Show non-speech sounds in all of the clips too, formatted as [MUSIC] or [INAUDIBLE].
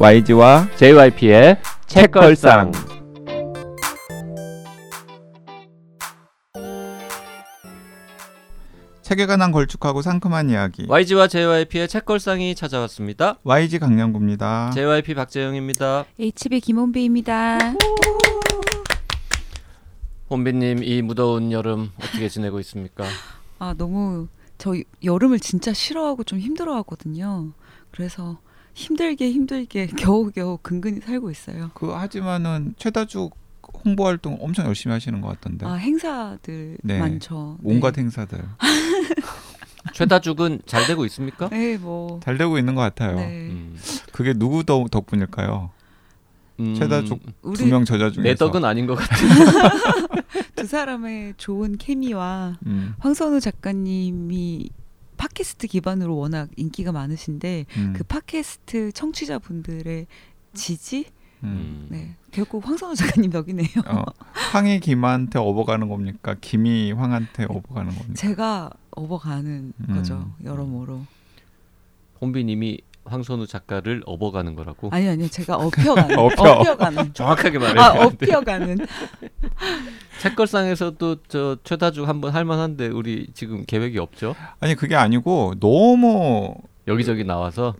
YG와 JYP의 책걸상. 책에 관한 걸쭉하고 상큼한 이야기. YG와 JYP의 책걸상이 찾아왔습니다. YG 강량구입니다. JYP 박재영입니다. HB 김원비입니다. 혼비님 이 무더운 여름 어떻게 지내고 있습니까? 아 너무 저 여름을 진짜 싫어하고 좀 힘들어하거든요. 그래서 힘들게 힘들게 겨우겨우 근근히 살고 있어요. 그 하지만은 최다죽 홍보 활동 엄청 열심히 하시는 것 같던데. 아 행사들 네. 많죠. 온갖 네. 행사들 [LAUGHS] 최다죽은 잘 되고 있습니까? 네, 뭐. 잘 되고 있는 것 같아요. 네. 음. 그게 누구 덕- 덕분일까요? 음, 최다죽 두 명 저자 중에서 내 덕은 아닌 것 같아. [LAUGHS] 두 사람의 좋은 케미와 음, 황선우 작가님이 팟캐스트 기반으로 워낙 인기가 많으신데 음, 그 팟캐스트 청취자분들의 지지? 음. 네. 결국 황선우 작가님 덕이네요. 어, 황이 김한테 업어가는 겁니까? 김이 황한테 업어가는 겁니까? 제가 업어가는 음. 거죠. 여러모로. 혼비님이 황선우 작가를 업어가는 거라고. 아니 아니요. 제가 업혀가는. [LAUGHS] 업혀. 업혀가는. 정확하게 말해야 아. 업혀가는. [LAUGHS] 책걸상에서도 저 최다죽 한번 할만한데 우리 지금 계획이 없죠? 아니 그게 아니고 너무 여기저기 나와서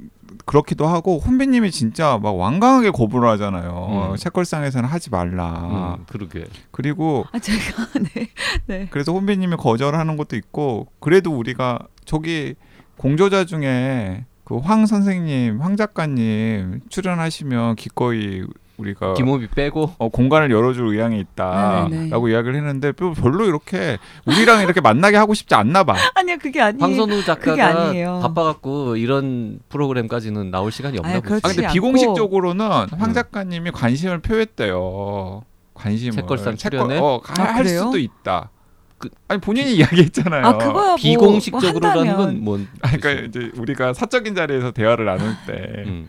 그렇기도 하고 혼비님이 진짜 막 완강하게 거부를 하잖아요. 음. 책걸상에서는 하지 말라. 음, 그러게. 그리고 아 제가 [LAUGHS] 네. 네. 그래서 혼비님이 거절하는 것도 있고 그래도 우리가 저기 공조자 중에 그 황 선생님, 황 작가님 출연하시면 기꺼이 우리가 김호비 빼고 어, 공간을 열어줄 의향이 있다라고 네네네. 이야기를 했는데 또 별로 이렇게 우리랑 이렇게 만나게 하고 싶지 않나 봐. [LAUGHS] 아니요. 그게 아니에요. 황선우 작가가. 바빠갖고 이런 프로그램까지는 나올 시간이 없나. 그렇지 아 근데 않고- 비공식적으로는 황 음. 작가님이 관심을 표했대요. 관심을 책걸상 책걸- 출연에? 어, 아, 할? 수도 있다. 그- 아니 본인이 이야기했잖아요. 아 그거야 뭐, 비공식적으로라는 뭐 아, 그러니까 이제 우리가 사적인 자리에서 대화를 나눌 때 음.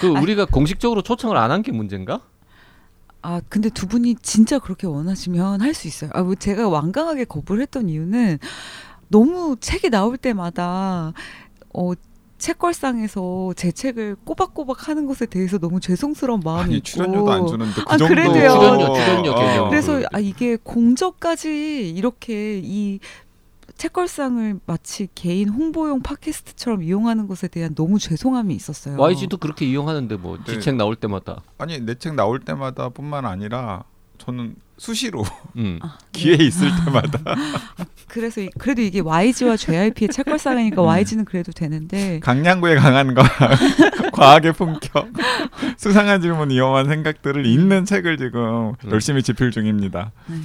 그 우리가 공식적으로 초청을 안 한 게 문제인가? 아 근데 두 분이 진짜 그렇게 원하시면 할 수 있어요. 아뭐 제가 완강하게 거부를 했던 이유는 너무 책이 나올 때마다 어 책걸상에서 제 책을 꼬박꼬박 하는 것에 대해서 너무 죄송스러운 마음이 아니 있고 출연료도 안 주는데 그 아, 정도 그래도요. 출연료, 출연료 개념. 그래서 아 이게 공저까지 이렇게 이 책걸상을 마치 개인 홍보용 팟캐스트처럼 이용하는 것에 대한 너무 죄송함이 있었어요. YG도 그렇게 이용하는데 뭐 네. 지책 나올 때마다. 아니 내 책 나올 때마다뿐만 아니라 저는 수시로 음. 아, [LAUGHS] 기회 네. 있을 때마다 [LAUGHS] 그래서 이- 그래도 이게 YG와 JYP의 책걸상이니까 음. YG는 그래도 되는데 강량구의 강한 과 [LAUGHS] 과학의 품격 수상한 질문 위험한 생각들을 읽는 책을 지금 음. 열심히 집필 중입니다. 네.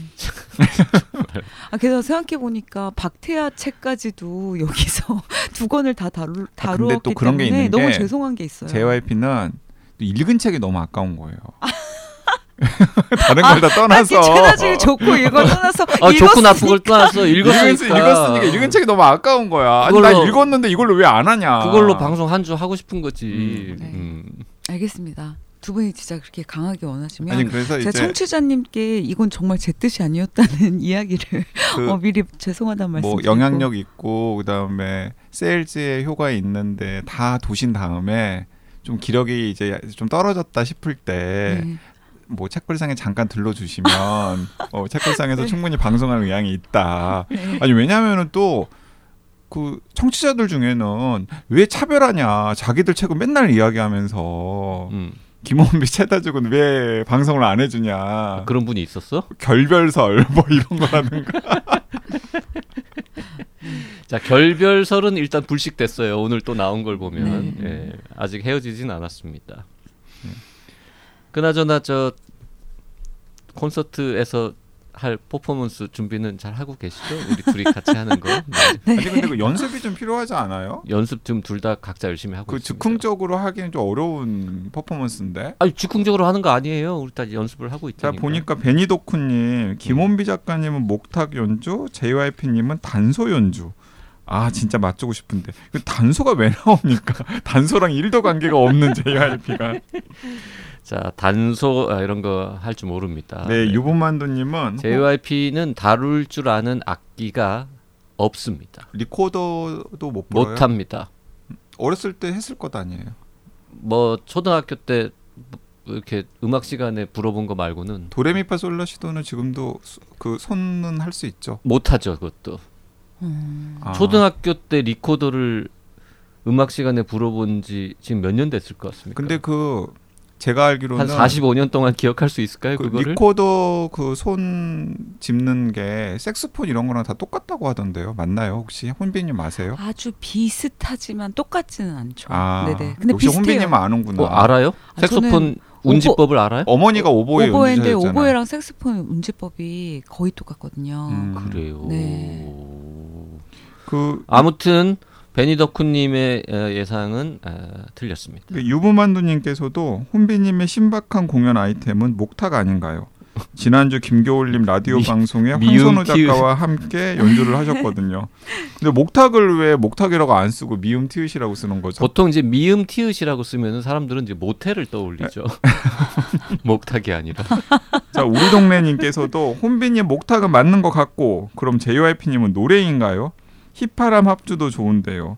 아 그래서 생각해 보니까 박태아 책까지도 여기서 두 권을 다 다루 아, 다루었기 또 그런 게 때문에 있는 너무 게 죄송한 게 있어요. JYP는 읽은 책이 너무 아까운 거예요. [LAUGHS] 다른 걸다 아, 떠나서 최다중에 좋고 이걸 떠나서 [LAUGHS] 아 좋고 나쁜 걸 읽었으니까. 떠나서 읽었으니까. 읽었, 읽었으니까 읽은 책이 너무 아까운 거야. 아니 나 읽었는데 이걸로 왜 안 하냐. 그걸로 방송 한 주 하고 싶은 거지. 음. 네. 음. 알겠습니다. 두 분이 진짜 그렇게 강하게 원하시면 아니 그래서 제가 이제 청취자님께 이건 정말 제 뜻이 아니었다는 [LAUGHS] 이야기를 그 어, 미리 죄송하다는 말씀. 뭐 영향력 있고 그다음에 세일즈의 효과 있는데 다 도신 다음에 좀 기력이 이제 좀 떨어졌다 싶을 때 네. 뭐 책걸상에 잠깐 들러주시면 [LAUGHS] 어, 책걸상에서 네. 충분히 방송할 의향이 있다. 네. 아니 왜냐하면은 또 그 청취자들 중에는 왜 차별하냐 자기들 책은 맨날 이야기하면서 음. 김원비 최다죽은 왜 방송을 안 해주냐 그런 분이 있었어? 결별설 [LAUGHS] 뭐 이런 거라든가 [LAUGHS] 자 결별설은 일단 불식됐어요. 오늘 또 나온 걸 보면 네. 예, 아직 헤어지진 않았습니다. 그나저나 저 콘서트에서 할 퍼포먼스 준비는 잘 하고 계시죠? 우리 둘이 같이 하는 거 네. [LAUGHS] 아니 근데 그 연습이 좀 필요하지 않아요? 연습 좀 둘 다 각자 열심히 하고 그 있습니다. 즉흥적으로 하기엔 좀 어려운 퍼포먼스인데. 아니 즉흥적으로 하는 거 아니에요. 우리 다 연습을 하고 자 있다니까. 보니까 베니도쿠님, 김원비 작가님은 목탁 연주, JYP님은 단소 연주. 아 진짜 맞추고 싶은데 그 단소가 왜 나옵니까? [LAUGHS] 단소랑 일도 관계가 없는 JYP가. [LAUGHS] 자 단소 아, 이런 거 할 줄 모릅니다. 네 유본만두님은 JYP는 다룰 줄 아는 악기가 없습니다. 리코더도 못 불어요. 못합니다. 어렸을 때 했을 것 아니에요. 뭐 초등학교 때 이렇게 음악 시간에 불어본 거 말고는 도레미파 솔라시도는 지금도 수- 그 손은 할 수 있죠. 못 하죠, 그것도. 음. 아. 초등학교 때 리코더를 음악 시간에 불어본 지 지금 몇 년 됐을 것 같습니까? 근데 그 제가 알기로는 한 45년 동안 기억할 수 있을까요, 그 그거를? 리코더 그 손 짚는 게 색스폰 이런 거랑 다 똑같다고 하던데요. 맞나요? 혹시 혼비님 아세요? 아주 비슷하지만 똑같지는 않죠. 아, 네네. 근데 비슷해요. 혼비님 아는구나. 어, 알아요? 아, 색소폰 운지법을 알아요? 어머니가 오보에 오보에인데 연주자였잖아요. 오보에랑 색소폰 운지법이 거의 똑같거든요. 음. 그래요. 네. 그 아무튼 베니더쿤님의 어, 예상은 어, 틀렸습니다. 그 유부만두님께서도 혼비님의 신박한 공연 아이템은 목탁 아닌가요? 지난주 김겨울님 라디오 미- 방송에 황선우 작가와 함께 연주를 하셨거든요. 근데 목탁을 왜 목탁이라고 안 쓰고 미음 티읕이라고 쓰는 거죠? 보통 이제 미음 티읕이라고 쓰면 사람들은 이제 모텔을 떠올리죠. [LAUGHS] 목탁이 아니라. 자 우리 동네님께서도 혼비님 목탁은 맞는 것 같고 그럼 JYP님은 노래인가요? 휘파람 합주도 좋은데요.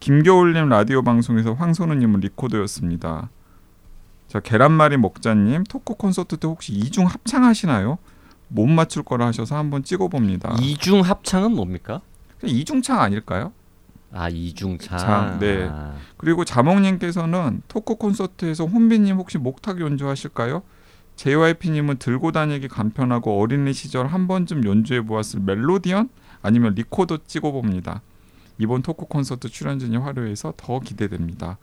김겨울님 라디오 방송에서 황선우님은 리코더였습니다. 자 계란말이 먹자님 토크 콘서트 때 혹시 이중 합창하시나요? 못 맞출 거라 하셔서 한번 찍어봅니다. 이중 합창은 뭡니까? 이중창 아닐까요? 아 이중창. 참, 네. 아, 그리고 자몽님께서는 토크 콘서트에서 혼비님 혹시 목탁 연주하실까요? JYP님은 들고 다니기 간편하고 어린이 시절 한 번쯤 연주해 보았을 멜로디언 아니면 리코더 찍어봅니다. 이번 토크 콘서트 출연진이 화려해서 더 기대됩니다.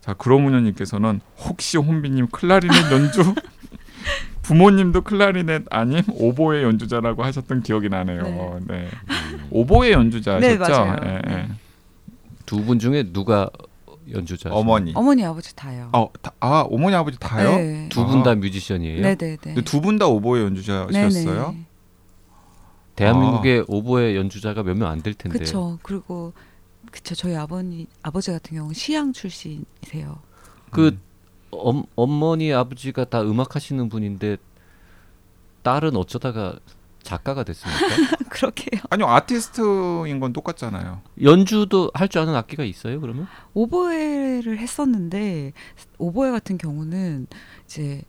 자 그러무녀님께서는 혹시 혼비님 클라리넷 연주? [LAUGHS] 부모님도 클라리넷 아님 오보에 연주자라고 하셨던 기억이 나네요. 네. 네. 오보의 연주자셨죠? 네, 맞아요. 예, 예. 네. 두분 중에 누가 연주자? 어머니. 어머니 아버지 다요. 어, 다, 아 어머니 아버지 다요? 네. 두분다 아. 뮤지션이에요? 네네네. 두 분 다 오보의 연주자셨어요? 네네. 대한민국의 오보의 연주자가 몇 명 안 될 텐데. 그쵸. 그리고 그쵸. 저희 아버님 아버지 같은 경우는 시향 출신이세요. 그 음. 엄, 어머니 아버지가 다 음악 하시는 분인데 딸은 어쩌다가 작가가 됐습니까? [LAUGHS] 그렇게요. 아니요 아티스트인 건 똑같잖아요. 연주도 할 줄 아는 악기가 있어요? 그러면? 오보에를 했었는데 오보에 같은 경우는 이제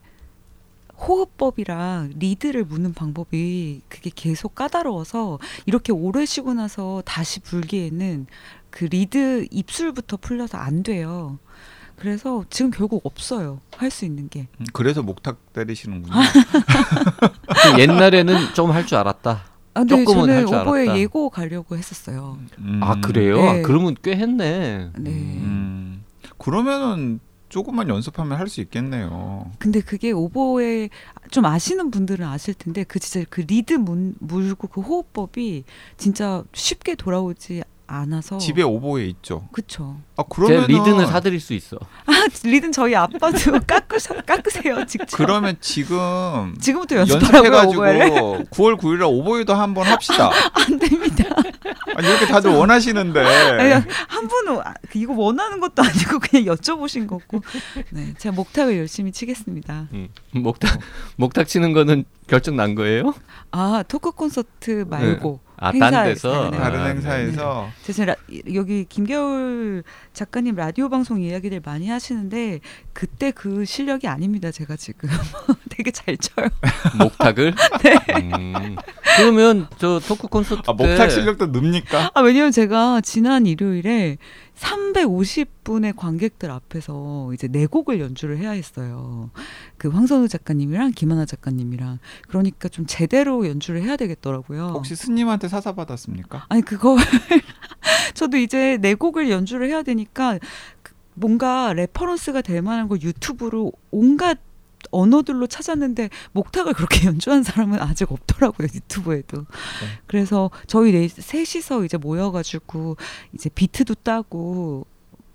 호흡법이랑 리드를 무는 방법이 그게 계속 까다로워서 이렇게 오래 쉬고 나서 다시 불기에는 그 리드 입술부터 풀려서 안 돼요. 그래서 지금 결국 없어요. 할 수 있는 게. 음, 그래서 목탁 때리시는군요. 그 옛날에는 좀 할 줄 알았다. 아, 근데 조금은 할 저는 줄 오보에 알았다. 예고 가려고 했었어요. 음, 아 그래요? 네. 아, 그러면 꽤 했네. 네. 음, 그러면은 조금만 연습하면 할 수 있겠네요. 근데 그게 오보에 좀 아시는 분들은 아실 텐데 그 진짜 그 리드 문, 물고 그 호흡법이 진짜 쉽게 돌아오지 않아서 집에 오보에 있죠. 그쵸 아 그러면 리드는 사드릴 수 있어. 아 리드는 저희 아빠도 [LAUGHS] 깎으셔, 깎으세요 직접 그러면 지금 지금부터 연습해가지고 9월 [LAUGHS] 9일에 오보에도 한번 합시다. 안 됩니다 아니 이렇게 다들 원하시는데 아니, 한 분은 아, 이거 원하는 것도 아니고 그냥 여쭤보신 거고 네 제가 목탁을 열심히 치겠습니다 음. 목탁 목탁 치는 거는 결정 난 거예요? 아 토크 콘서트 말고 아딴 행사에서, 데서 네. 다른 아, 행사에서 제가 라, 여기 김겨울 작가님 라디오 방송 이야기들 많이 하시는데 그때 그 실력이 아닙니다. 제가 지금 [LAUGHS] 되게 잘 쳐요. [LAUGHS] [LAUGHS] 네. 목탁을. 음. 그러면 저 토크 콘서트 아, 때 목탁 실력도 늡니까? 아 왜냐면 제가 지난 일요일에 350분의 관객들 앞에서 이제 네 곡을 연주를 해야 했어요. 그 황선우 작가님이랑 김하나 작가님이랑 그러니까 좀 제대로 연주를 해야 되겠더라고요. 혹시 스님한테 사사 받았습니까? 아니 그거 [LAUGHS] 저도 이제 네 곡을 연주를 해야 되니까 그 뭔가 reference가 될 만한 걸 유튜브로 온갖 언어들로 찾았는데 목탁을 그렇게 [LAUGHS] 연주한 사람은 아직 없더라고요 유튜브에도. 그래서 저희 네 셋이서 이제 모여가지고 이제 비트도 따고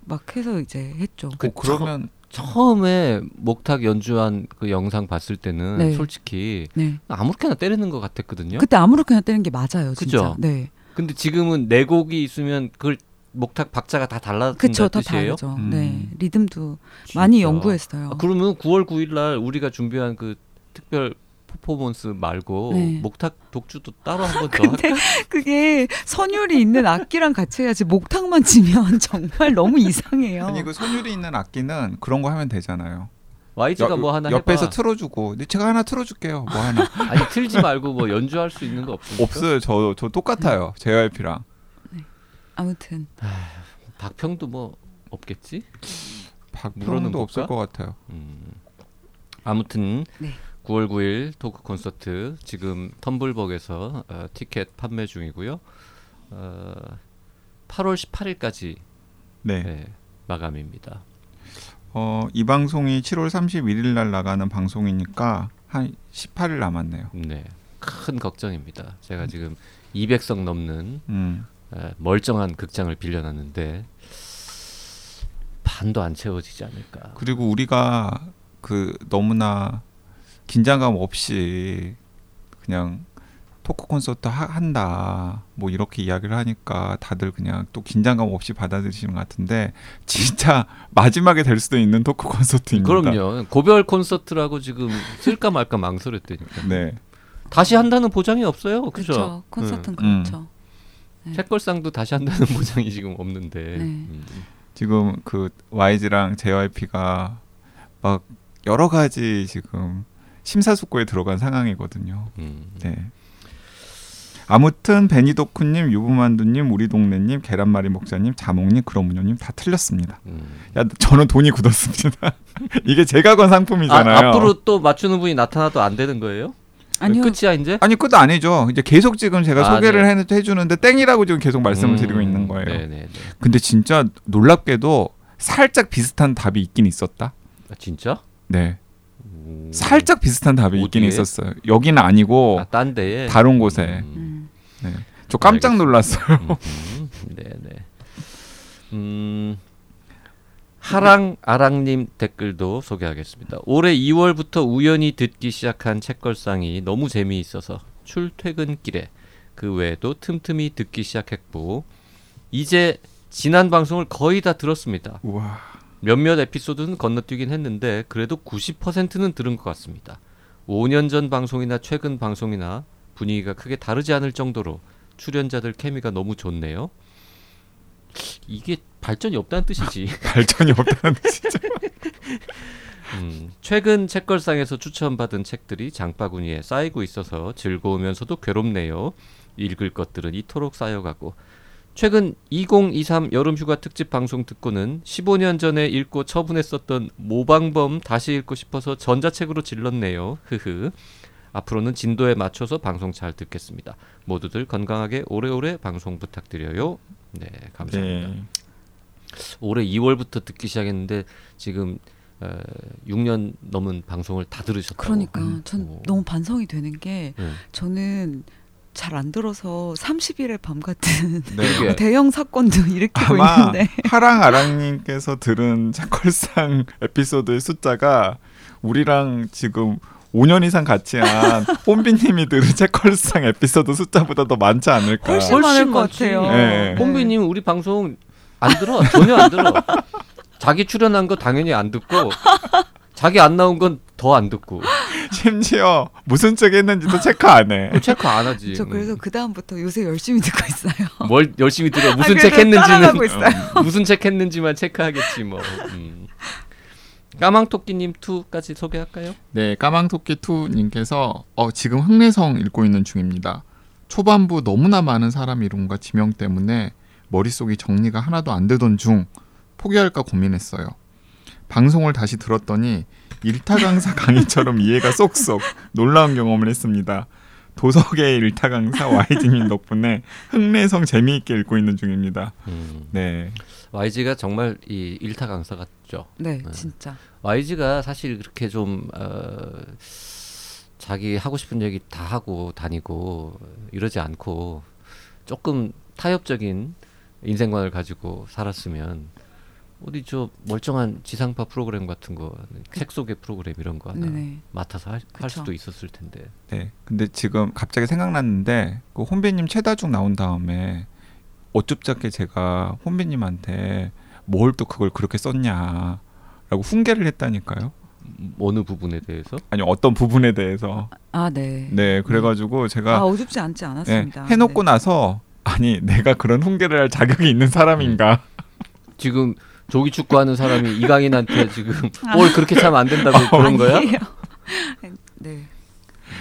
막 해서 이제 했죠. 그 어, 그러면 처음에 목탁 연주한 그 영상 봤을 때는 네. 솔직히 네. 아무렇게나 때리는 것 같았거든요. 그때 아무렇게나 때리는 게 맞아요, 진짜. 그죠? 네. 근데 지금은 네 곡이 있으면 그걸 목탁 박자가 다 달라진다는 그쵸, 다 뜻이에요? 다르죠. 음. 네. 리듬도 많이 진짜. 연구했어요. 아, 그러면 9월 9일 날 우리가 준비한 그 특별 퍼포먼스 말고 네. 목탁 독주도 따로 한번 더 근데 할까? 그게 선율이 있는 악기랑 같이 해야지 목탁만 치면 [LAUGHS] 정말 너무 이상해요. 아니 그 손율이 있는 악기는 그런 거 하면 되잖아요. YG가 여- 뭐 하나 옆에서 해봐. 틀어주고 근데 제가 하나 틀어줄게요. 뭐 하나 [LAUGHS] 아니 틀지 말고 뭐 연주할 수 있는 거 없습니까? 없어요. 저 저 똑같아요. JYP랑 아무튼 박평도 뭐 없겠지? 박프로도 없을? 것 같아요. 음. 아무튼 네. 9월 9일 토크 콘서트 지금 텀블벅에서 어, 티켓 판매 중이고요. 어, 8월 18일까지 네. 마감입니다. 어, 이 방송이 7월 31일 날 나가는 방송이니까 한 18일 남았네요. 네, 큰 걱정입니다. 제가 지금 200석 넘는 음. 에, 멀쩡한 극장을 빌려놨는데 반도 안 채워지지 않을까. 그리고 우리가 그 너무나 긴장감 없이 그냥 토크 콘서트 하, 한다 뭐 이렇게 이야기를 하니까 다들 그냥 또 긴장감 없이 받아들이시는 것 같은데 [LAUGHS] 진짜 마지막에 될 수도 있는 토크 콘서트입니다. 그럼요. 고별 콘서트라고 지금 쓸까 말까 망설였다니까. 네. 다시 한다는 보장이 없어요. 그죠? 그렇죠. 콘서트는 음. 그렇죠. 네. 책걸상도 다시 한다는 [LAUGHS] 보장이 지금 없는데. 네. 음. 지금 그 YG랑 JYP가 막 여러 가지 지금 심사숙고에 들어간 상황이거든요. 음. 네. 아무튼 베니도쿠님, 유부만두님, 우리 동네님, 계란말이 목사님, 자몽님, 그러문요님 다 틀렸습니다. 음. 야, 저는 돈이 굳었습니다. [LAUGHS] 이게 제가 건 아, 상품이잖아요. 앞으로 또 맞추는 분이 나타나도 안 되는 거예요? 아니요. 끝이야 이제? 아니 끝도 아니죠. 이제 계속 지금 제가 아, 소개를 네. 해, 해주는데 땡이라고 지금 계속 말씀을 음, 드리고 있는 거예요. 네네네. 근데 진짜 놀랍게도 살짝 비슷한 답이 있긴 있었다. 아, 진짜? 네, 오. 살짝 비슷한 답이 있긴 어디에? 있었어요. 여기는 아니고 아, 딴 데에. 다른 곳에. 음. 음. 저 깜짝 알겠습니다. 놀랐어요. 음, 네네. 음, 하랑 아랑님 댓글도 소개하겠습니다. 올해 2월부터 우연히 듣기 시작한 책걸상이 너무 재미있어서 출퇴근길에 그 외에도 틈틈이 듣기 시작했고 이제 지난 방송을 거의 다 들었습니다. 우와. 몇몇 에피소드는 건너뛰긴 했는데 그래도 90%는 들은 것 같습니다. 5년 전 방송이나 최근 방송이나 분위기가 크게 다르지 않을 정도로 출연자들 케미가 너무 좋네요. 이게 발전이 없다는 뜻이지. [LAUGHS] 발전이 없다는 진짜. [LAUGHS] 음, 최근 책걸상에서 추천받은 책들이 장바구니에 쌓이고 있어서 즐거우면서도 괴롭네요. 읽을 것들은 이토록 쌓여가고 최근 2023 여름휴가 특집 방송 듣고는 15년 전에 읽고 처분했었던 모방범 다시 읽고 싶어서 전자책으로 질렀네요. 흐흐. 앞으로는 진도에 맞춰서 방송 잘 듣겠습니다. 모두들 건강하게 오래오래 방송 부탁드려요. 네, 감사합니다. 네. 올해 2월부터 듣기 시작했는데 지금 어, 6년 넘은 방송을 다 들으셨다고. 그러니까 음. 전 오. 너무 반성이 되는 게 네. 저는 잘 안 들어서 30일의 밤 같은. 네. [LAUGHS] 대형 사건도 [LAUGHS] 일으키고 아마 있는데 하랑 아랑님께서 들은 책걸상 [LAUGHS] 에피소드의 숫자가 우리랑 지금 5년 이상 같이 한 혼비님이 들은 책걸상 에피소드 숫자보다 더 많지 않을까. 훨씬 많을 것. 같아요. 네. 뽕비님 우리 방송 안 들어 전혀 안 들어. 자기 출연한 거 당연히 안 듣고 자기 안 나온 건 더 안 듣고 심지어 무슨 책 했는지도 체크 안 해. 또 체크 안 하지. 저 그래서 그 다음부터 요새 열심히 듣고 있어요. 음. 뭘 열심히 들어 무슨 아, 책 그래서 했는지는 있어요. 무슨 책 했는지만 체크하겠지 뭐. 음. 까망토끼님 2까지 소개할까요? 네, 까망토끼 투님께서 어, 지금 흥내성 읽고 있는 중입니다. 초반부 너무나 많은 사람 이름과 지명 때문에 머릿속이 정리가 하나도 안 되던 중 포기할까 고민했어요. 방송을 다시 들었더니 일타 강사 [LAUGHS] 강의처럼 이해가 쏙쏙 놀라운 경험을 했습니다. 도석의 일타 강사 YG님 덕분에 흥내성 재미있게 읽고 있는 중입니다. 음. 네, YG가 정말 이 일타 강사 같죠. 네, 네. 진짜. YG가 사실 그렇게 좀 어, 자기 하고 싶은 얘기 다 하고 다니고 이러지 않고 조금 타협적인 인생관을 가지고 살았으면 어디 저 멀쩡한 지상파 프로그램 같은 거, 책 속의 프로그램 이런 거 하나 네네. 맡아서 할, 할. 수도 있었을 텐데. 네. 근데 지금 갑자기 생각났는데 그 혼배님 최다중 나온 다음에 어쭙잖게 제가 혼배님한테 뭘 또 그걸 그렇게 썼냐라고 훈계를 했다니까요. 어느 부분에 대해서? 아니 어떤 부분에 대해서 아 네. 네 그래가지고 제가 아 어줍지 않지 예, 않았습니다. 해놓고 네. 나서 아니 내가 그런 훈계를 할 자격이 있는 사람인가 지금 조기 축구하는 사람이 이강인한테 지금 [LAUGHS] 뭘 그렇게 차면 안 된다고 그런 거야? 아니에요. 네.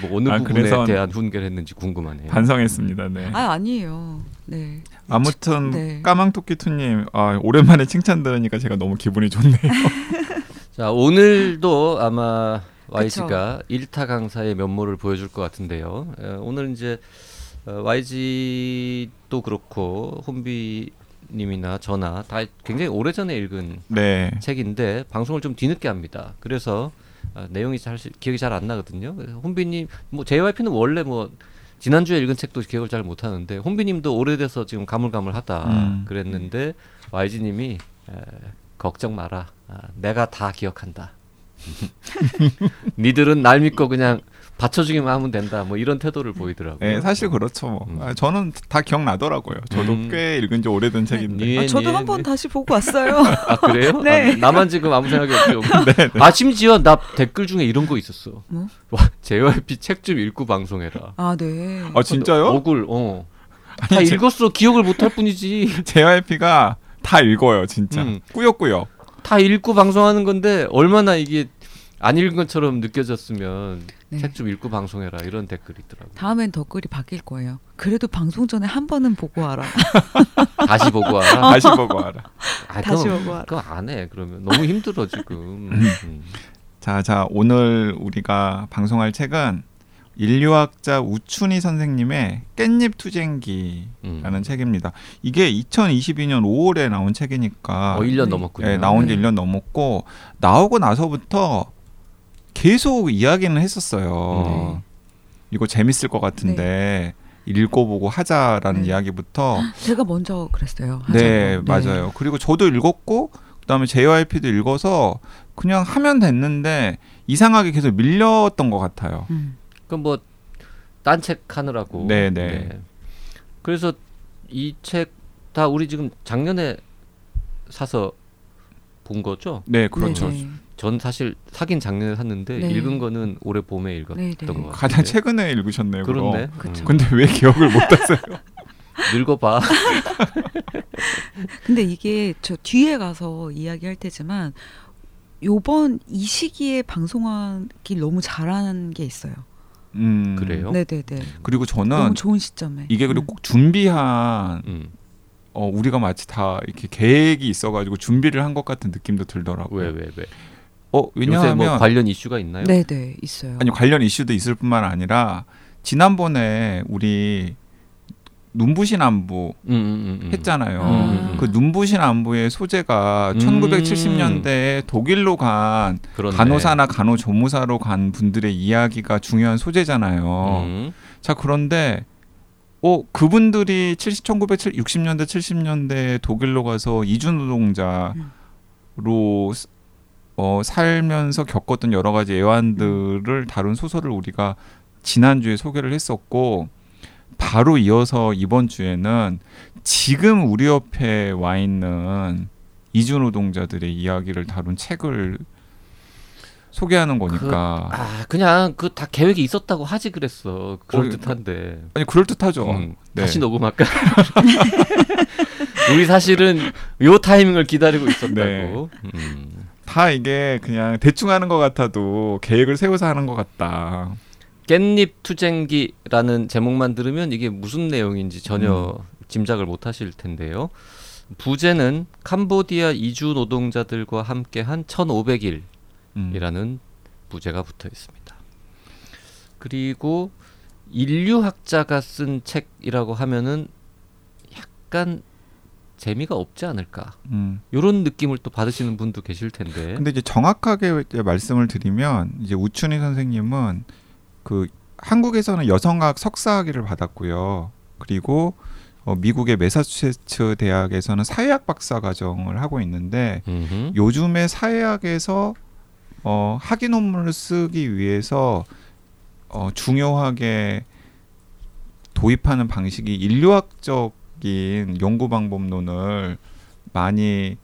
뭐 어느 아, 부분에 대한 훈계를 했는지 궁금하네요. 반성했습니다. 네. 아 아니에요. 네. 아무튼 네. 까망토끼투님 아, 오랜만에 칭찬 들으니까 제가 너무 기분이 좋네요. [LAUGHS] 자 오늘도 아마 YG가 일타 강사의 면모를 보여줄 것 같은데요. 에, 오늘 이제 어, YG도 그렇고 혼비 님이나 저나 다 굉장히 오래전에 읽은 네. 책인데 방송을 좀 뒤늦게 합니다. 그래서 아, 내용이 잘 기억이 잘 안 나거든요. 혼비님 뭐 JYP는 원래 뭐 지난주에 읽은 책도 기억을 잘 못하는데 혼비님도 오래돼서 지금 가물가물하다 음. 그랬는데 YG님이 에, 걱정 마라. 아, 내가 다 기억한다. [LAUGHS] 니들은 날 믿고 그냥 받쳐주기만 하면 된다. 뭐 이런 태도를 보이더라고요. 네, 사실 그렇죠. 뭐. 음. 아, 저는 다 기억나더라고요. 저도 음. 꽤 읽은 지 오래된 책인데. 니- 아, 저도 니- 한번 니- 다시 보고 왔어요. [LAUGHS] 아 그래요? [LAUGHS] 네. 아, 나만 지금 아무 생각이 없죠. [LAUGHS] 네, 네. 아 심지어 나 댓글 중에 이런 거 있었어. 뭐? 와 JYP 책 좀 읽고 방송해라. 아 네. 아 진짜요? 억울. 어. 다 아니, 제- 읽었어. 기억을 못할 뿐이지. JYP가 다 읽어요, 진짜. 음. 꾸역꾸역. 다 읽고 방송하는 건데 얼마나 이게 안 읽은 것처럼 느껴졌으면 네. 책좀 읽고 방송해라 이런 댓글이 있더라고. 다음엔 댓글이 바뀔 거예요. 그래도 방송 전에 한 번은 보고 와라. [LAUGHS] 다시 보고 와라. 다시 보고 알아. 아, 다시 그럼, 보고 와라. 그거 안 해. 그러면 너무 힘들어 지금. 음. 자, 자, 오늘 우리가 방송할 책은 인류학자 우춘희 선생님의 깻잎 투쟁기라는 음. 책입니다. 이게 2022년 5월에 나온 책이니까 어 1년 네. 넘었군요. 예, 나온 지 네. 1년 넘었고 나오고 나서부터 계속 이야기는 했었어요. 네. 이거 재밌을 것 같은데 읽어보고 하자라는 네. 이야기부터 [GASPS] 제가 먼저 그랬어요. 네, 하자고. 맞아요. 그리고 저도 읽었고 그다음에 JYP도 읽어서 그냥 하면 됐는데 이상하게 계속 밀렸던 것 같아요. 음. 그럼 뭐 딴책 하느라고. 네, 네. 그래서 이 책 다 우리 지금 작년에 사서 본 거죠? 네, 그렇죠. 네, 네. 전 사실 사긴 작년에 샀는데 네. 읽은 거는 올해 봄에 읽었던 네, 네. 것 같아요. 가장 최근에 읽으셨네요. 그쵸. 음. 근데 왜 기억을 못 하세요? [LAUGHS] [LAUGHS] 늙어봐. [LAUGHS] 근데 이게 저 뒤에 가서 이야기할 테지만 요번 이 시기에 방송하기 너무 잘하는 게 있어요. 음, 그래요? 네네네. 그리고 너무 저는 좋은 시점에. 이게 그리고 음. 꼭 준비한 음. 어, 우리가 마치 다 이렇게 계획이 있어가지고 준비를 한 것 같은 느낌도 들더라고요. 왜 왜 왜? 어, 요새 왜냐하면 뭐 관련 이슈가 있나요? 네 네 있어요. 아니 관련 이슈도 있을 뿐만 아니라 지난번에 우리 눈부신 안부 음, 음, 음, 음. 했잖아요. 아. 그 눈부신 안부의 소재가 음. 1970년대에 독일로 간 그렇네. 간호사나 간호조무사로 간 분들의 이야기가 중요한 소재잖아요. 음. 자 그런데 어 그분들이 70, 1960년대 70년대 독일로 가서 이주 노동자로 어, 살면서 겪었던 여러 가지 애환들을 다룬 소설을 우리가 지난주에 소개를 했었고 바로 이어서 이번 주에는 지금 우리 옆에 와 있는 이주 노동자들의 이야기를 다룬 책을 소개하는 거니까 아 그냥 그 다 계획이 있었다고 하지 그랬어. 그럴 어, 듯한데. 아니 그럴 듯하죠. 음, 네. 다시 녹음할까? [LAUGHS] 우리 사실은 요 타이밍을 기다리고 있었다고. 네. 음. 다 이게 그냥 대충 하는 것 같아도 계획을 세워서 하는 것 같다. 깻잎 투쟁기라는 제목만 들으면 이게 무슨 내용인지 전혀 음. 짐작을 못 하실 텐데요. 부제는 캄보디아 이주 노동자들과 함께한 1500일이라는 음. 부제가 붙어 있습니다. 그리고 인류학자가 쓴 책이라고 하면은 약간 재미가 없지 않을까. 음. 이런 느낌을 또 받으시는 분도 계실 텐데. 근데 이제 정확하게 말씀을 드리면 이제 우춘희 선생님은 그 한국에서는 여성학 석사학위를 받았고요. 그리고 어, 미국의 매사추세츠 대학에서는 사회학 박사 과정을 하고 있는데 음흠. 요즘에 사회학에서 어, 학위 논문을 쓰기 위해서 어, 중요하게 도입하는 방식이 인류학적 인 연구 방법론을 많이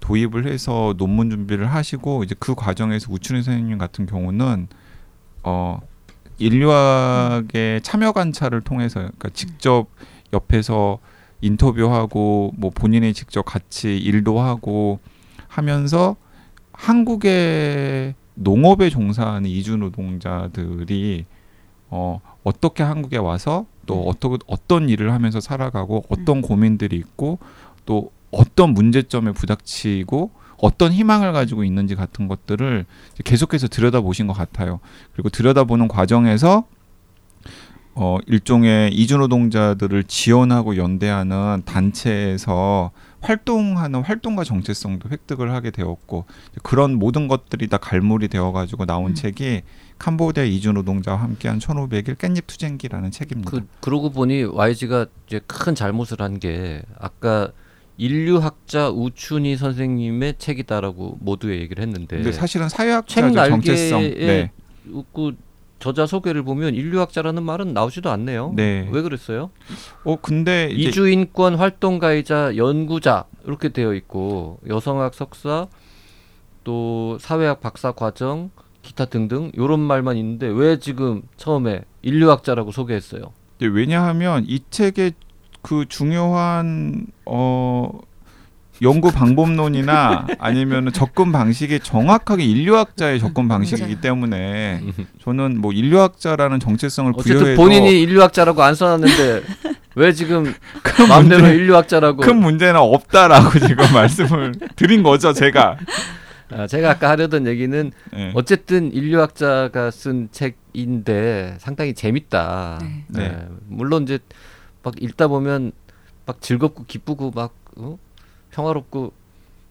도입을 해서 논문 준비를 하시고 이제 그 과정에서 우춘희 선생님 같은 경우는 어 인류학의 참여 관찰을 통해서 그러니까 직접 옆에서 인터뷰하고 뭐 본인이 직접 같이 일도 하고 하면서 한국의 농업에 종사하는 이주 노동자들이 어 어떻게 한국에 와서 또 어떤 어떤 일을 하면서 살아가고 어떤 고민들이 있고 또 어떤 문제점에 부닥치고 어떤 희망을 가지고 있는지 같은 것들을 계속해서 들여다보신 것 같아요. 그리고 들여다보는 과정에서 어 일종의 이주 노동자들을 지원하고 연대하는 단체에서 활동하는 활동가 정체성도 획득을 하게 되었고 그런 모든 것들이 다 갈무리 되어 가지고 나온 음. 책이 캄보디아 이주 노동자와 함께한 1500일 깻잎 투쟁기라는 책입니다. 그 그러고 보니 YG가 이제 큰 잘못을 한 게 아까 인류학자 우춘희 선생님의 책이다라고 모두에 얘기를 했는데 사실은 사회학자 책 정체성 네. 그 저자 소개를 보면 인류학자라는 말은 나오지도 않네요. 네. 왜 그랬어요? 어 근데 이주인권 활동가이자 연구자 이렇게 되어 있고 여성학 석사 또 사회학 박사 과정 기타 등등 요런 말만 있는데 왜 지금 처음에 인류학자라고 소개했어요? 이제 왜냐하면 이 책의 그 중요한 어 연구 [LAUGHS] 방법론이나 아니면 [LAUGHS] 접근 방식이 정확하게 인류학자의 [LAUGHS] 접근 방식이기. 때문에 저는 뭐 인류학자라는 정체성을 어쨌든 부여해도 본인이 인류학자라고 안 써놨는데 왜 지금 큰 마음대로 문제 인류학자라고 큰 문제는 없다라고 지금 말씀을 드린 거죠 제가. 아, 제가 아까 하려던 얘기는 네. 어쨌든 인류학자가 쓴 책인데 상당히 재밌다. 네. 네. 네. 물론 이제 막 읽다 보면 막 즐겁고 기쁘고 막 어? 평화롭고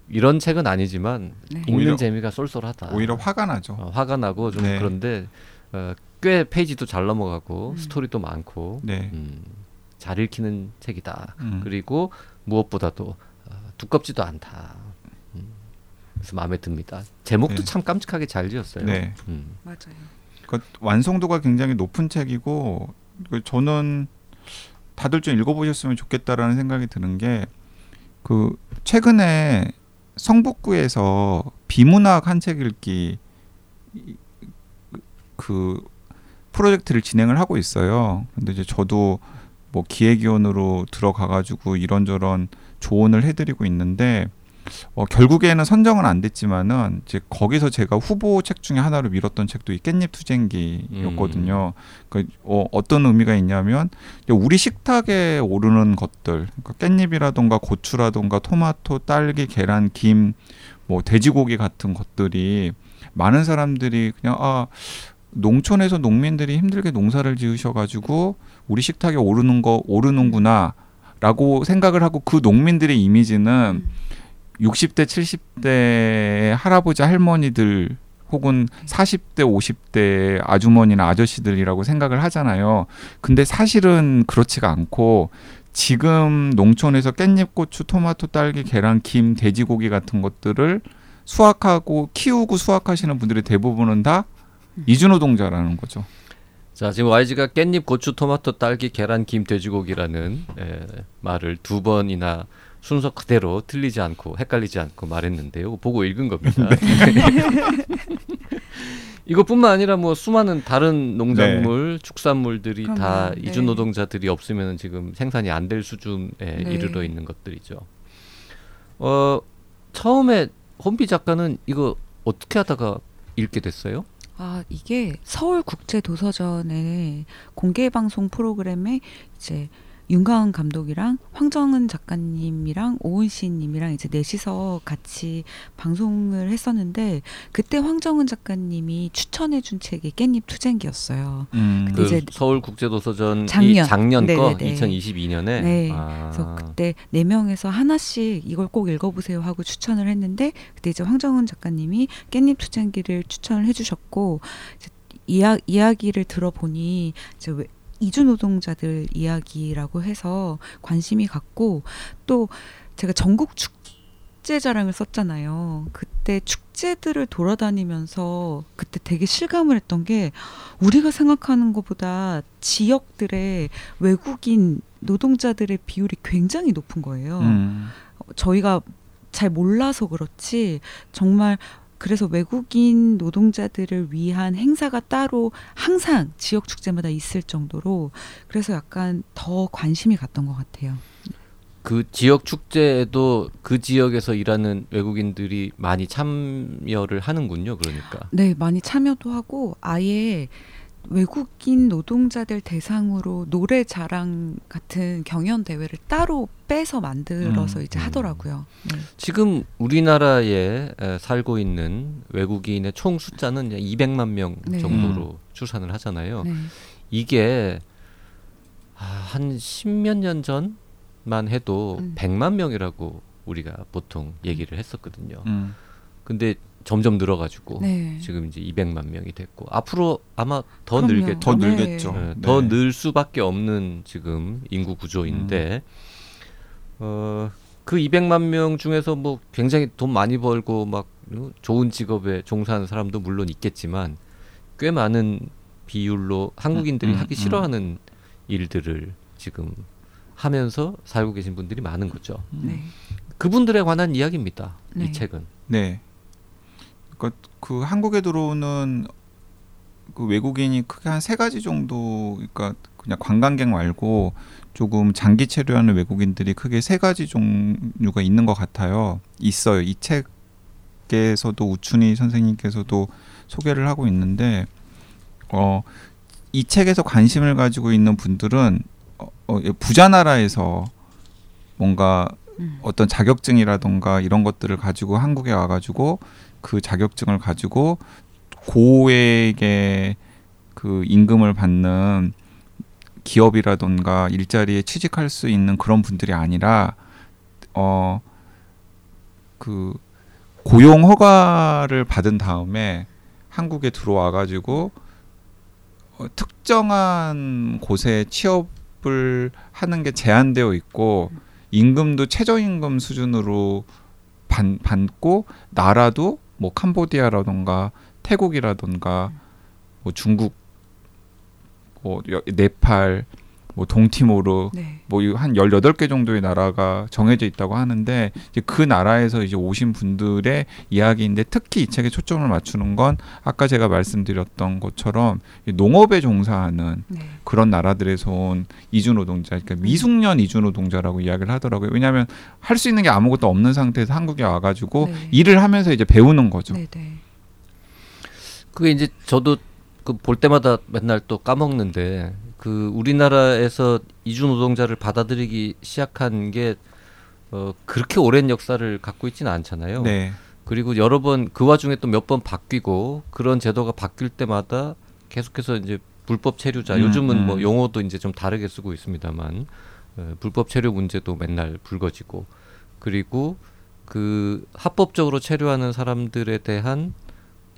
이런 책은 아니지만 네. 읽는 오히려- 재미가 쏠쏠하다. 오히려 화가 나죠. 어, 화가 나고 좀 네. 그런데 어, 꽤 페이지도 잘 넘어가고 음. 스토리도 많고 네. 음, 잘 읽히는 책이다. 음. 그리고 무엇보다도 어, 두껍지도 않다. 음, 그래서 마음에 듭니다. 제목도 네. 참 깜찍하게 잘 지었어요. 네. 음. 맞아요. 그 완성도가 굉장히 높은 책이고 그 저는 다들 좀 읽어보셨으면 좋겠다라는 생각이 드는 게 그 최근에 성북구에서 비문학 한 책 읽기 이- 그 프로젝트를 진행을 하고 있어요. 근데 이제 저도 뭐 기획위원으로 들어가가지고 이런저런 조언을 해드리고 있는데 어, 결국에는 선정은 안 됐지만은 이제 거기서 제가 후보 책 중에 하나로 밀었던 책도 이 깻잎 투쟁기였거든요. 그 어, 어떤 의미가 있냐면 이제 우리 식탁에 오르는 것들, 그러니까 깻잎이라던가 고추라던가 토마토, 딸기, 계란, 김, 뭐 돼지고기 같은 것들이 많은 사람들이 그냥 아 농촌에서 농민들이 힘들게 농사를 지으셔가지고 우리 식탁에 오르는 거 오르는구나라고 생각을 하고 그 농민들의 이미지는 음. 60대, 70대 할아버지 할머니들 혹은 40대, 50대 아주머니나 아저씨들이라고 생각을 하잖아요. 근데 사실은 그렇지가 않고 지금 농촌에서 깻잎, 고추, 토마토, 딸기, 계란, 김, 돼지고기 같은 것들을 수확하고 키우고 수확하시는 분들의 대부분은 다 이주노동자라는 거죠. 자 지금 YG가 깻잎, 고추, 토마토, 딸기, 계란, 김, 돼지고기라는 에, 말을 두 번이나 순서 그대로 틀리지 않고 헷갈리지 않고 말했는데요. 보고 읽은 겁니다. [LAUGHS] [LAUGHS] 이것뿐만 아니라 뭐 수많은 다른 농작물, 축산물들이 다 그럼요. 네. 이주 노동자들이 없으면 지금 생산이 안 될 수준에 네. 이르러 있는 것들이죠. 어 처음에 혼비 작가는 이거 어떻게 하다가 읽게 됐어요? 아 이게 서울 국제 도서전의 공개 방송 프로그램에 이제 윤가은 감독이랑 황정은 작가님이랑 오은시님이랑 이제 넷이서 같이 방송을 했었는데 그때 황정은 작가님이 추천해준 책이 깻잎 투쟁기였어요. 음, 그 이제 서울 국제도서전 작년. 이 작년 거 네네네. 2022년에 네. 아, 그래서 그때 네 명에서 하나씩 이걸 꼭 읽어보세요 하고 추천을 했는데 그때 이제 황정은 작가님이 깻잎 투쟁기를 추천을 해주셨고 이야, 이야기를 들어보니 이제 왜 이주 노동자들 이야기라고 해서 관심이 갔고 또 제가 전국 축제 자랑을 썼잖아요. 그때 축제들을 돌아다니면서 그때 되게 실감을 했던 게 우리가 생각하는 것보다 지역들의 외국인 노동자들의 비율이 굉장히 높은 거예요. 음, 저희가 잘 몰라서 그렇지 정말 그래서 외국인 노동자들을 위한 행사가 따로 항상 지역 축제마다 있을 정도로 그래서 약간 더 관심이 갔던 것 같아요. 그 지역 축제에도 그 지역에서 일하는 외국인들이 많이 참여를 하는군요. 그러니까. 네, 많이 참여도 하고 아예 외국인 노동자들 대상으로 노래 자랑 같은 경연 대회를 따로 빼서 만들어서 음, 이제 음. 하더라고요. 네. 지금 우리나라에 에, 살고 있는 외국인의 총 숫자는 200만 명 네. 정도로 추산을 하잖아요. 네. 이게 아, 한 십몇 년 전만 해도 음. 100만 명이라고 우리가 보통 얘기를 했었거든요. 음. 근데 점점 늘어가지고 네. 지금 이제 200만 명이 됐고 앞으로 아마 더 그럼요. 늘겠죠. 더 네. 늘겠죠. 예, 네. 더늘 수밖에 없는 지금 인구 구조인데 어, 그 200만 명 중에서 뭐 굉장히 돈 많이 벌고 막 어, 좋은 직업에 종사하는 사람도 물론 있겠지만 꽤 많은 비율로 한국인들이 음, 음, 하기 음. 싫어하는 일들을 지금 하면서 살고 계신 분들이 많은 거죠. 네. 그분들에 관한 이야기입니다. 네. 이 책은. 네. 그러니까 그 한국에 들어오는 그 외국인이 크게 한 세 가지 정도, 그러니까 그냥 관광객 말고 조금 장기 체류하는 외국인들이 크게 세 가지 종류가 있는 것 같아요. 있어요. 이 책에서도 우춘희 선생님께서도 소개를 하고 있는데, 어, 이 책에서 관심을 가지고 있는 분들은 어, 어, 부자 나라에서 뭔가 음. 어떤 자격증이라던가 이런 것들을 가지고 한국에 와가지고 그 자격증을 가지고 고액의 그 임금을 받는 기업이라던가 일자리에 취직할 수 있는 그런 분들이 아니라 어 그 고용 허가를 받은 다음에 한국에 들어와 가지고 어, 특정한 곳에 취업을 하는 게 제한되어 있고 임금도 최저임금 수준으로 받, 받고 나라도 뭐 캄보디아라던가 태국이라던가 뭐 중국 뭐 여- 네팔 뭐 동티모르 네. 뭐한 18개 정도의 나라가 정해져 있다고 하는데 이제 그 나라에서 이제 오신 분들의 이야기인데 특히 이 책에 초점을 맞추는 건 아까 제가 말씀드렸던 것처럼 이 농업에 종사하는 네. 그런 나라들에서 온 이주 노동자, 그러니까 미숙년 이주 노동자라고 이야기를 하더라고요. 왜냐하면 할 수 있는 게 아무것도 없는 상태에서 한국에 와 가지고 네. 일을 하면서 이제 배우는 거죠. 네, 네. 그게 이제 저도 그 볼 때마다 맨날 또 까먹는데 그 우리나라에서 이주 노동자를 받아들이기 시작한 게 어, 그렇게 오랜 역사를 갖고 있지는 않잖아요. 네, 그리고 여러 번 그 와중에 또 몇 번 바뀌고 그런 제도가 바뀔 때마다 계속해서 이제 불법 체류자 음, 요즘은 뭐 음. 용어도 이제 좀 다르게 쓰고 있습니다만 어, 불법 체류 문제도 맨날 불거지고 그리고 그 합법적으로 체류하는 사람들에 대한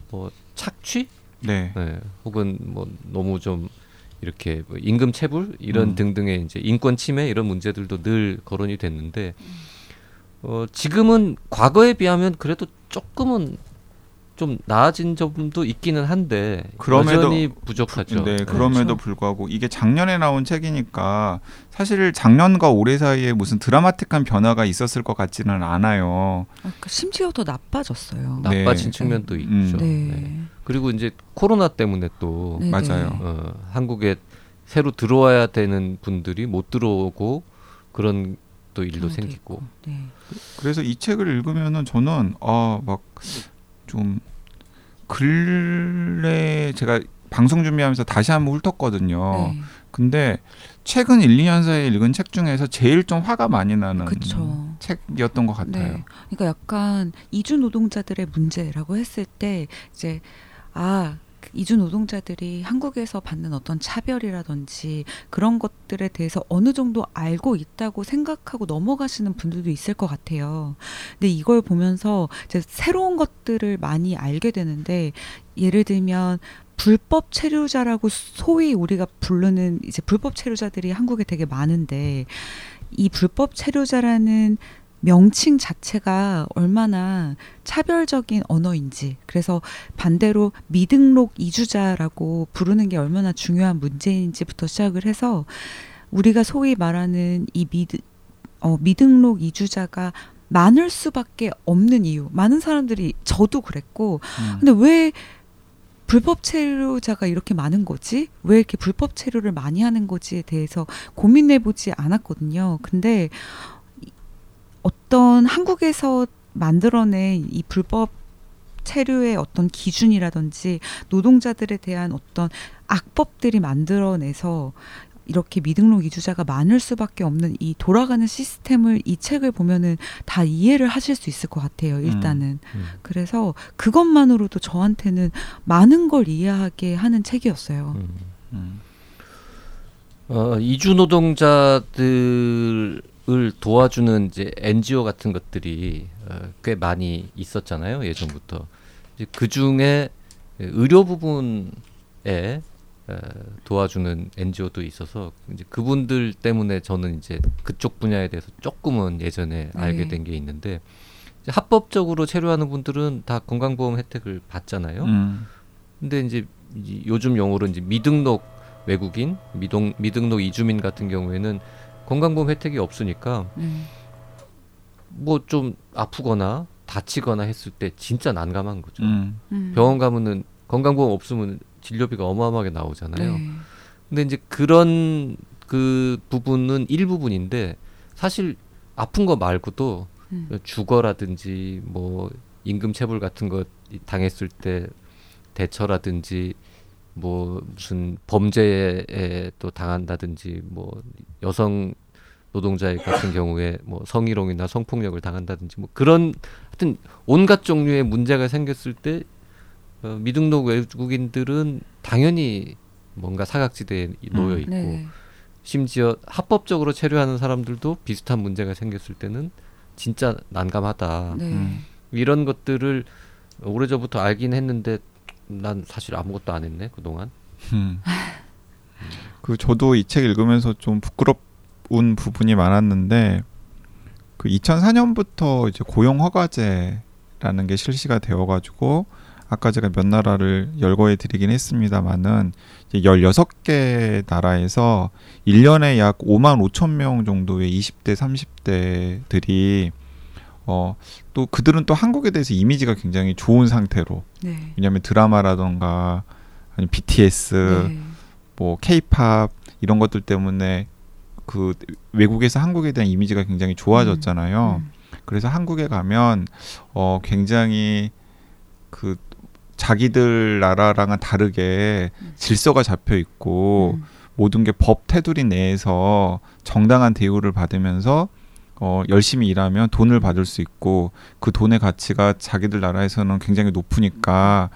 뭐 착취 네, 네, 혹은 뭐 너무 좀 이렇게 뭐 임금 체불 이런 음. 등등의 이제 인권 침해 이런 문제들도 늘 거론이 됐는데 어, 지금은 과거에 비하면 그래도 조금은 좀 나아진 점도 있기는 한데 그럼에도- 여전히 부족하죠. 네, 네. 그럼에도 불구하고 이게 작년에 나온 책이니까 사실 작년과 올해 사이에 무슨 드라마틱한 변화가 있었을 것 같지는 않아요. 아, 그러니까 심지어 더 나빠졌어요. 나- 나빠진 네. 측면도 있죠. 음. 네. 네. 그리고 이제 코로나 때문에 또 네, 맞아요. 네. 어, 한국에 새로 들어와야 되는 분들이 못 들어오고 그런 또 일도 생기고. 네. 그래서 이 책을 읽으면은 저는 아막 좀 근래 제가 방송 준비하면서 다시 한번 훑었거든요. 네. 근데 최근 1, 2년 사이에 읽은 책 중에서 제일 좀 화가 많이 나는 그쵸. 책이었던 것 같아요. 네. 그러니까 약간 이주 노동자들의 문제라고 했을 때 이제 아 이주 노동자들이 한국에서 받는 어떤 차별이라든지 그런 것들에 대해서 어느 정도 알고 있다고 생각하고 넘어가시는 분들도 있을 것 같아요. 근데 이걸 보면서 이제 새로운 것들을 많이 알게 되는데 예를 들면 불법 체류자라고 소위 우리가 부르는 이제 불법 체류자들이 한국에 되게 많은데 이 불법 체류자라는 명칭 자체가 얼마나 차별적인 언어인지 그래서 반대로 미등록 이주자라고 부르는 게 얼마나 중요한 문제인지부터 시작을 해서 우리가 소위 말하는 이 미드 어, 미등록 이주자가 많을 수밖에 없는 이유. 많은 사람들이 저도 그랬고 음. 근데 왜 불법 체류자가 이렇게 많은 거지? 왜 이렇게 불법 체류를 많이 하는 거지에 대해서 고민해 보지 않았거든요. 근데 이- 어떤 한국에서 만들어낸 이 불법 체류의 어떤 기준이라든지 노동자들에 대한 어떤 악법들이 만들어내서 이렇게 미등록 이주자가 많을 수밖에 없는 이 돌아가는 시스템을 이 책을 보면은 다 이해를 하실 수 있을 것 같아요. 일단은 음. 그래서 그것만으로도 저한테는 많은 걸 이해하게 하는 책이었어요. 음. 음. 어, 이주 노동자들 을 도와주는 이제 NGO 같은 것들이 어, 꽤 많이 있었잖아요 예전부터. 이제 그 중에 의료 부분에 어, 도와주는 NGO도 있어서 이제 그분들 때문에 저는 이제 그쪽 분야에 대해서 조금은 예전에 알게 네. 된게 있는데 합법적으로 체류하는 분들은 다 건강보험 혜택을 받잖아요. 음. 근데 이제 이- 요즘 용어로 이제 미등록 외국인, 미동, 미등록 이주민 같은 경우에는 건강보험 혜택이 없으니까 네. 뭐좀 아프거나 다치거나 했을 때 진짜 난감한 거죠. 음. 음. 병원 가면은 건강보험 없으면 진료비가 어마어마하게 나오잖아요. 네. 근데 이제 그런 그 부분은 일부분인데 사실 아픈 거 말고도 음. 주거라든지 뭐 임금 체불 같은 거 당했을 때 대처라든지 뭐 무슨 범죄에 또 당한다든지 뭐 여성 노동자 같은 [LAUGHS] 경우에 뭐 성희롱이나 성폭력을 당한다든지 뭐 그런 하여튼 온갖 종류의 문제가 생겼을 때 어, 미등록 외국인들은 당연히 뭔가 사각지대에 놓여 음. 있고 네. 심지어 합법적으로 체류하는 사람들도 비슷한 문제가 생겼을 때는 진짜 난감하다. 네. 음. 이런 것들을 오래전부터 알긴 했는데 난 사실 아무것도 안 했네 그동안. 음. 그 저도 이 책 읽으면서 좀 부끄러운 부분이 많았는데 그 2004년부터 이제 고용 허가제라는 게 실시가 되어가지고 아까 제가 몇 나라를 열거해 드리긴 했습니다만은 이제 16개 나라에서 1년에 약 5만 5천 명 정도의 20대 30대들이 어 또 그들은 또 한국에 대해서 이미지가 굉장히 좋은 상태로 네. 왜냐하면 드라마라던가 아니 BTS 네. 뭐 K-팝 이런 것들 때문에 그 외국에서 한국에 대한 이미지가 굉장히 좋아졌잖아요. 음. 그래서 한국에 가면 어 굉장히 그 자기들 나라랑은 다르게 음. 질서가 잡혀 있고 음. 모든 게 법 테두리 내에서 정당한 대우를 받으면서 어, 열심히 일하면 돈을 받을 수 있고 그 돈의 가치가 자기들 나라에서는 굉장히 높으니까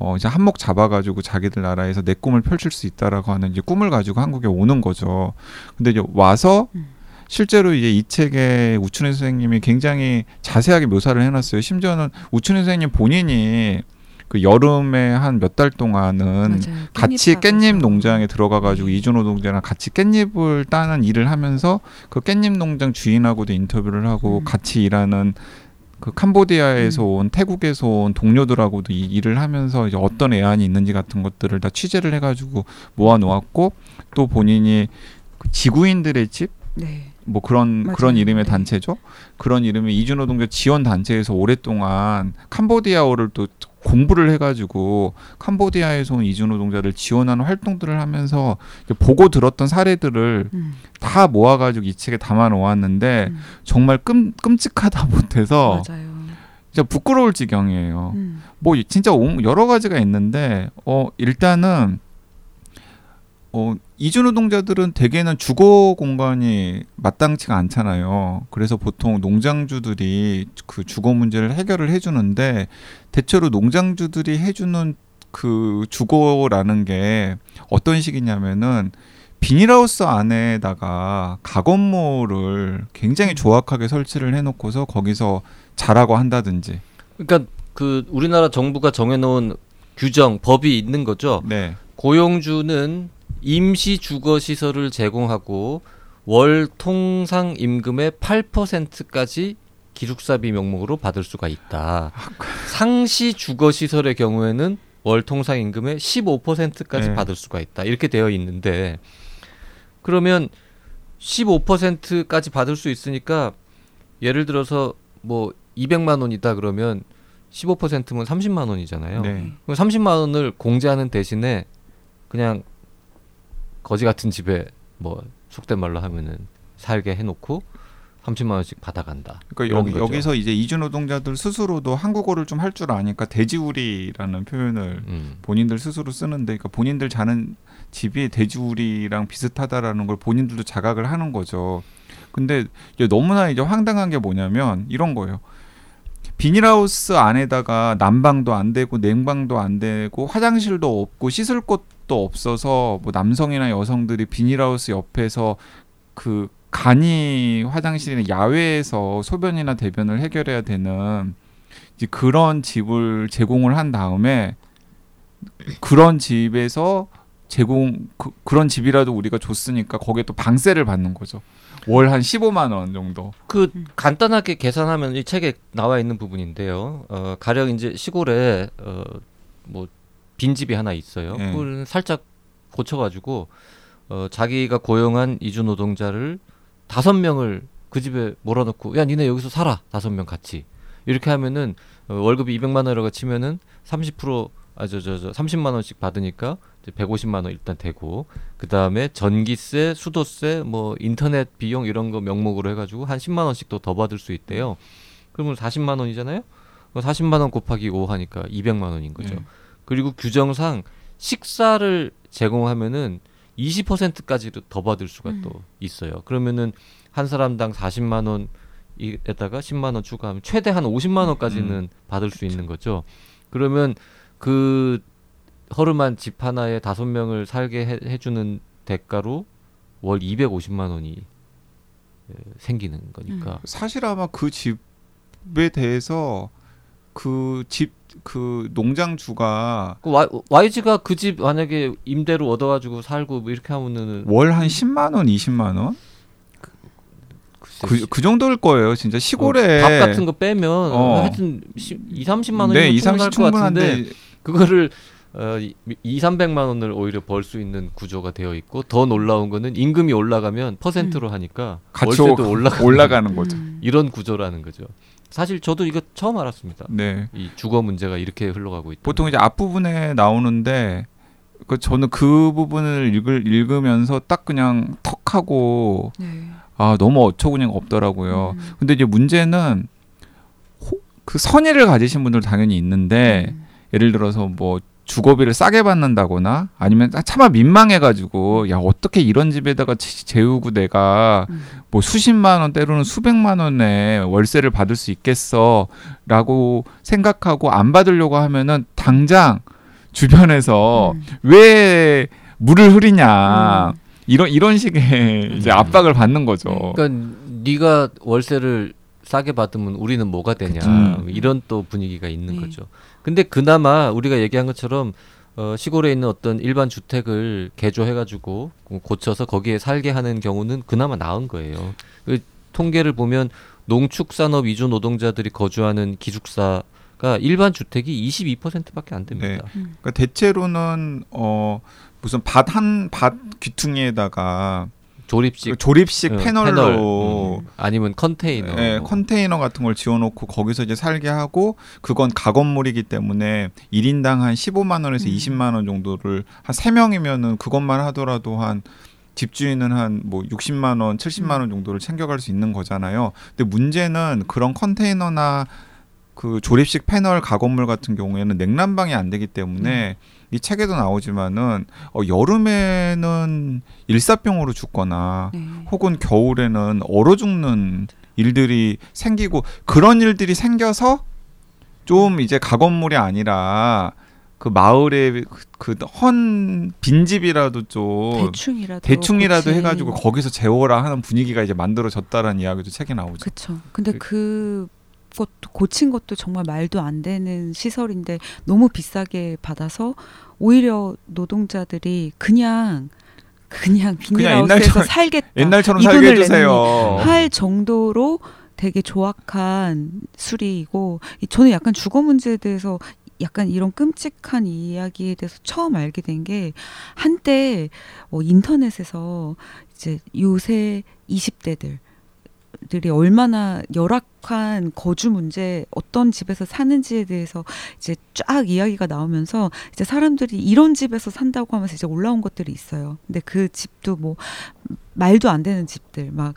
어, 이제 한몫 잡아가지고 자기들 나라에서 내 꿈을 펼칠 수 있다라고 하는 이제 꿈을 가지고 한국에 오는 거죠. 근데 이제 와서 음. 실제로 이제 이 책에 우춘희 선생님이 굉장히 자세하게 묘사를 해놨어요. 심지어는 우춘희 선생님 본인이 그 여름에 한 몇 달 동안은 맞아요. 같이 깻잎. 농장에 들어가 가지고 네. 이주노동자랑 같이 깻잎을 따는 일을 하면서 그 깻잎 농장 주인하고도 인터뷰를 하고 음. 같이 일하는 그 캄보디아에서 온 태국에서 온 동료들하고도 이 일을 하면서 이제 어떤 애안이 있는지 같은 것들을 다 취재를 해 가지고 모아 놓았고 또 본인이 그 지구인들의 집 네. 뭐 그런 맞아요. 그런 이름의 네. 단체죠. 그런 이름의 이주노동자 지원 단체에서 오랫동안 캄보디아어를 또 공부를 해가지고 캄보디아에서 온 이주 노동자를 지원하는 활동들을 하면서 보고 들었던 사례들을 음. 다 모아가지고 이 책에 담아 놓았는데 음. 정말 끔, 끔찍하다 못해서 맞아요. 진짜 부끄러울 지경이에요. 음. 뭐 진짜 온- 여러 가지가 있는데 어 일단은 어 이주 노동자들은 대개는 주거 공간이 마땅치가 않잖아요. 그래서 보통 농장주들이 그 주거 문제를 해결을 해주는데 대체로 농장주들이 해주는 그 주거라는 게 어떤 식이냐면은 비닐하우스 안에다가 가건모를 굉장히 조악하게 설치를 해놓고서 거기서 자라고 한다든지. 그러니까 그 우리나라 정부가 정해놓은 규정 법이 있는 거죠. 네. 고용주는 임시 주거 시설을 제공하고 월 통상 임금의 8%까지 기숙사비 명목으로 받을 수가 있다. 상시 주거 시설의 경우에는 월 통상 임금의 15%까지 네. 받을 수가 있다. 이렇게 되어 있는데 그러면 15%까지 받을 수 있으니까 예를 들어서 뭐 200만 원이다 그러면 15%면 30만 원이잖아요. 네. 그럼 30만 원을 공제하는 대신에 그냥 거지 같은 집에 뭐 속된 말로 하면은 살게 해놓고 30만 원씩 받아간다. 그러니까 여기, 거죠. 여기서 이제 이주 노동자들 스스로도 한국어를 좀 할 줄 아니까 돼지우리라는 표현을 음. 본인들 스스로 쓰는데 그러니까 본인들 자는 집이 돼지우리랑 비슷하다라는 걸 본인들도 자각을 하는 거죠. 근데 이제 너무나 이제 황당한 게 뭐냐면 이런 거예요. 비닐하우스 안에다가 난방도 안 되고 냉방도 안 되고 화장실도 없고 씻을 곳도 없어서 뭐 남성이나 여성들이 비닐하우스 옆에서 그 간이 화장실이나 야외에서 소변이나 대변을 해결해야 되는 그런 집을 제공을 한 다음에 그런 집에서 제공 그, 그런 집이라도 우리가 줬으니까 거기에 또 방세를 받는 거죠. 월 한 15만 원 정도. 그 음. 간단하게 계산하면 이 책에 나와 있는 부분인데요. 어, 가령 이제 시골에 어, 뭐 빈집이 하나 있어요. 예. 그걸 살짝 고쳐가지고 어, 자기가 고용한 이주 노동자를 다섯 명을 그 집에 몰아넣고 야 니네 여기서 살아 다섯 명 같이 이렇게 하면은 어, 월급이 200만 원이라고 치면은 30% 아 저 저저 30만 원씩 받으니까 이제 150만 원 일단 되고 그 다음에 전기세, 수도세, 뭐 인터넷 비용 이런 거 명목으로 해 가지고 한 10만 원씩 또더 받을 수 있대요. 그러면 40만 원이잖아요. 40만 원 곱하기 5 하니까 200만 원인 거죠. 예. 그리고 규정상 식사를 제공하면은 20%까지도 더 받을 수가 음. 또 있어요. 그러면은 한 사람당 40만 원 에다가 10만 원 추가하면 최대 한 50만 원까지는 음. 받을 수 있는 거죠. 그러면 그 허름한 집 하나에 다섯 명을 살게 해, 해주는 대가로 월 250만 원이 에, 생기는 거니까. 사실 아마 그 집에 대해서 그집그 농장주가 그 YG가 그 집 만약에 임대로 얻어가지고 살고 뭐 이렇게 하면은 월 한 10만 원, 20만 원? 그, 그 정도일 거예요. 진짜 시골에 어, 밥 같은 거 빼면 어. 하여튼 2, 30만 원이면 네, 2, 충분할 30것 같은데 그거를 어, 2, 300만 원을 오히려 벌 수 있는 구조가 되어 있고 더 놀라운 거는 임금이 올라가면 퍼센트로 하니까 같이 월세도 올라가 [LAUGHS] 올라가는 거죠. 음. [LAUGHS] 이런 구조라는 거죠. 사실 저도 이거 처음 알았습니다. 네. 이 주거 문제가 이렇게 흘러가고 있다. 보통 이제 앞부분에 나오는데 그 저는 그 부분을 읽을, 읽으면서 딱 그냥 턱 하고 네. 아 너무 어처구니가 없더라고요. 음. 근데 이제 문제는 호, 그 선의를 가지신 분들 당연히 있는데 음. 예를 들어서 뭐 주거비를 싸게 받는다거나 아니면 차마 민망해가지고 야 어떻게 이런 집에다가 지- 재우고 내가 음. 뭐 수십만 원 때로는 수백만 원의 월세를 받을 수 있겠어라고 생각하고 안 받으려고 하면은 당장 주변에서 음. 왜 물을 흐리냐 음. 이런 이런 식의 이제 음. 압박을 받는 거죠. 그러니까 네가 월세를 싸게 받으면 우리는 뭐가 되냐 그쵸. 음. 이런 또 분위기가 있는 네. 거죠. 근데 그나마 우리가 얘기한 것처럼 어, 시골에 있는 어떤 일반 주택을 개조해가지고 고쳐서 거기에 살게 하는 경우는 그나마 나은 거예요. 그 통계를 보면 농축산업 위주 노동자들이 거주하는 기숙사가 일반 주택이 22%밖에 안 됩니다. 그러니까 대체로는 어 무슨 밭 한밭 귀퉁이에다가 조립식 그 조립식 어, 패널로 패널, 음, 아니면 컨테이너 예, 뭐. 컨테이너 같은 걸 지어놓고 거기서 이제 살게 하고 그건 가건물이기 때문에 1인당 한 15만 원에서 음. 20만 원 정도를 한 3명이면은 그것만 하더라도 한 집주인은 한 뭐 60만 원, 70만 원 정도를 챙겨갈 수 있는 거잖아요. 근데 문제는 그런 컨테이너나 그 조립식 패널 가건물 같은 경우에는 냉난방이 안 되기 때문에 이 책에도 나오지만은 어, 여름에는 일사병으로 죽거나 네. 혹은 겨울에는 얼어 죽는 일들이 생기고 그런 일들이 생겨서 좀 이제 가건물이 아니라 그 마을에 그헌 빈집이라도 좀 대충이라도 대충이라도 해가지고 거기서 재워라 하는 분위기가 이제 만들어졌다라는 이야기도 책에 나오죠. 그쵸. 근데 그- 그 것도 고친 것도 정말 말도 안 되는 시설인데 너무 비싸게 받아서 오히려 노동자들이 그냥 그냥 비닐하우스에서 살겠다. 옛날처럼 이 살게 해주세요. 할 정도로 되게 조악한 수리이고 이- 저는 약간 주거 문제에 대해서 약간 이런 끔찍한 이야기에 대해서 처음 알게 된 게 한때 어, 인터넷에서 이제 요새 20대들 사람 들이 얼마나 열악한 거주 문제, 어떤 집에서 사는지에 대해서 이제 쫙 이야기가 나오면서 이제 사람들이 이런 집에서 산다고 하면서 이제 올라온 것들이 있어요. 근데 그 집도 뭐 말도 안 되는 집들 막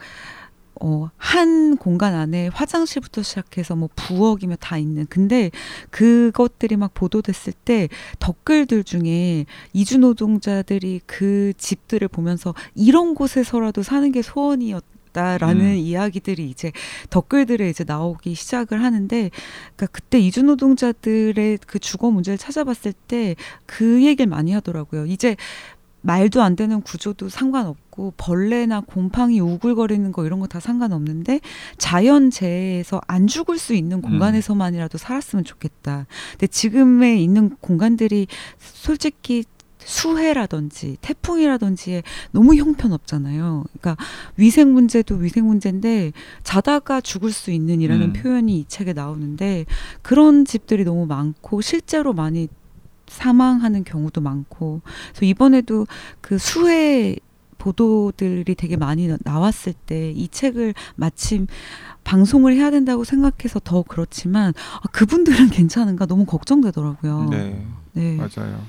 어, 한 공간 안에 화장실부터 시작해서 뭐 부엌이며 다 있는. 근데 그것들이 막 보도됐을 때 댓글들 중에 이주 노동자들이 그 집들을 보면서 이런 곳에서라도 사는 게 소원이었. 다라는 음. 이야기들이 이제 댓글들에 이제 나오기 시작을 하는데 그러니까 그때 이주 노동자들의 그 주거 문제를 찾아봤을 때 그 얘기를 많이 하더라고요. 이제 말도 안 되는 구조도 상관없고 벌레나 곰팡이 우글거리는 거 이런 거 다 상관없는데 자연재해에서 안 죽을 수 있는 공간에서만이라도 살았으면 좋겠다. 근데 지금에 있는 공간들이 솔직히 수해라든지 태풍이라든지에 너무 형편없잖아요. 그러니까 위생 문제도 위생 문제인데 자다가 죽을 수 있는이라는 음. 표현이 이 책에 나오는데 그런 집들이 너무 많고 실제로 많이 사망하는 경우도 많고 그래서 이번에도 그 수해 보도들이 되게 많이 나- 나왔을 때 이 책을 마침 방송을 해야 된다고 생각해서 더 그렇지만 아, 그분들은 [LAUGHS] 괜찮은가 너무 걱정되더라고요. 네, 네. 맞아요.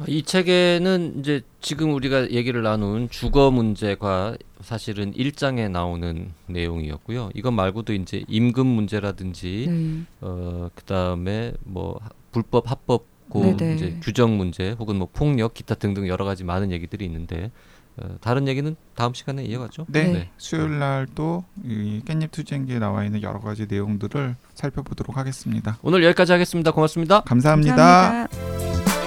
자, 이 책에는 이제 지금 우리가 얘기를 나눈 주거 문제가 사실은 일장에 나오는 내용이었고요. 이것 말고도 이제 임금 문제라든지 네. 어 그다음에 뭐 하- 불법 합법 고 네네. 이제 규정 문제 혹은 뭐 폭력 기타 등등 여러 가지 많은 얘기들이 있는데 어, 다른 얘기는 다음 시간에 이어가죠. 네, 네. 수요일 날또 이 깻잎 투쟁기에 나와 있는 여러 가지 내용들을 살펴보도록 하겠습니다. 오늘 여기까지 하겠습니다. 고맙습니다. 감사합니다. 감사합니다.